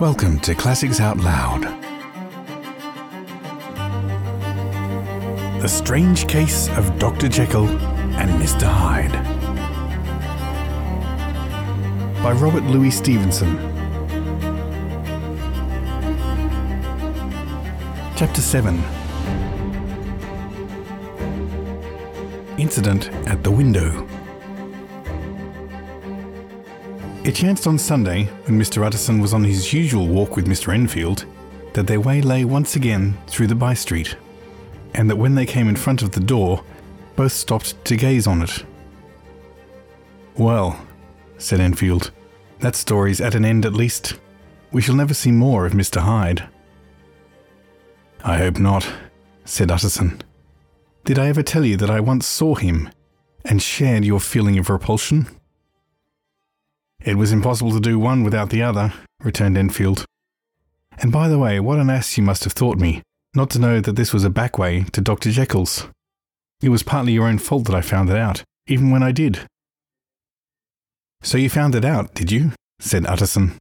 Welcome to Classics Out Loud. The Strange Case of Dr. Jekyll and Mr. Hyde. By Robert Louis Stevenson. Chapter 7 Incident at the Window. It chanced on Sunday, when Mr. Utterson was on his usual walk with Mr. Enfield, that their way lay once again through the by street, and that when they came in front of the door, both stopped to gaze on it. Well, said Enfield, that story's at an end at least. We shall never see more of Mr. Hyde. I hope not, said Utterson. Did I ever tell you that I once saw him and shared your feeling of repulsion? It was impossible to do one without the other, returned Enfield. And by the way, what an ass you must have thought me, not to know that this was a back way to Dr. Jekyll's. It was partly your own fault that I found it out, even when I did. So you found it out, did you? said Utterson.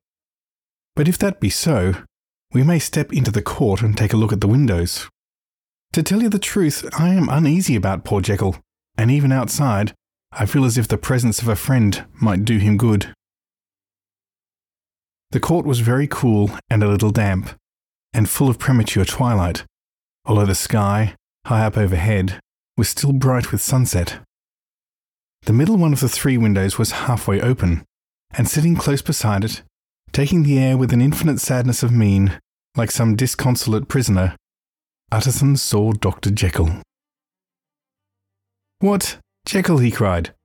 But if that be so, we may step into the court and take a look at the windows. To tell you the truth, I am uneasy about poor Jekyll, and even outside, I feel as if the presence of a friend might do him good. The court was very cool and a little damp, and full of premature twilight, although the sky, high up overhead, was still bright with sunset. The middle one of the three windows was halfway open, and sitting close beside it, taking the air with an infinite sadness of mien, like some disconsolate prisoner, Utterson saw Dr. Jekyll. What, Jekyll, he cried.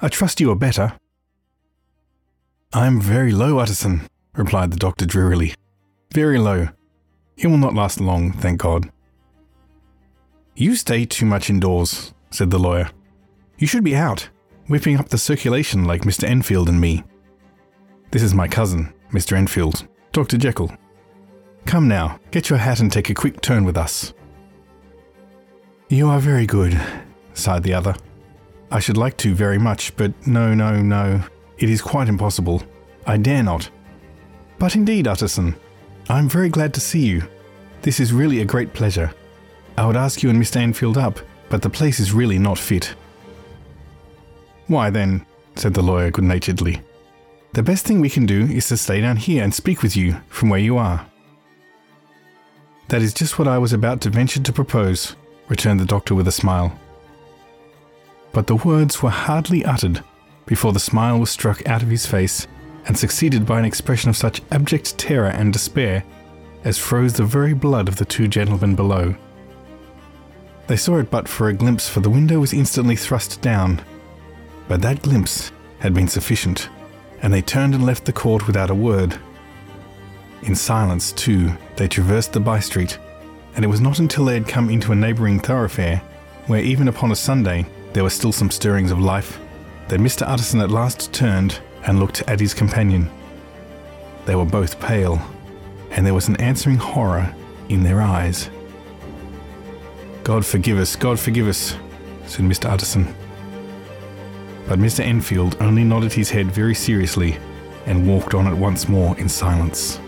I trust you are better. I am very low, Utterson, replied the doctor drearily. Very low. It will not last long, thank God. You stay too much indoors, said the lawyer. You should be out, whipping up the circulation like Mr. Enfield and me. This is my cousin, Mr. Enfield, Dr. Jekyll. Come now, get your hat and take a quick turn with us. You are very good, sighed the other. I should like to very much, but no, no, no. It is quite impossible. I dare not. But indeed, Utterson, I am very glad to see you. This is really a great pleasure. I would ask you and Mr. Enfield up, but the place is really not fit. Why then, said the lawyer good naturedly, the best thing we can do is to stay down here and speak with you from where you are. That is just what I was about to venture to propose, returned the doctor with a smile. But the words were hardly uttered before the smile was struck out of his face and succeeded by an expression of such abject terror and despair as froze the very blood of the two gentlemen below. They saw it but for a glimpse, for the window was instantly thrust down. But that glimpse had been sufficient, and they turned and left the court without a word. In silence, too, they traversed the by street, and it was not until they had come into a neighbouring thoroughfare, where even upon a Sunday there were still some stirrings of life, that Mr. Utterson at last turned and looked at his companion. They were both pale, and there was an answering horror in their eyes. God forgive us, God forgive us, said Mr. Utterson. But Mr. Enfield only nodded his head very seriously and walked on it once more in silence.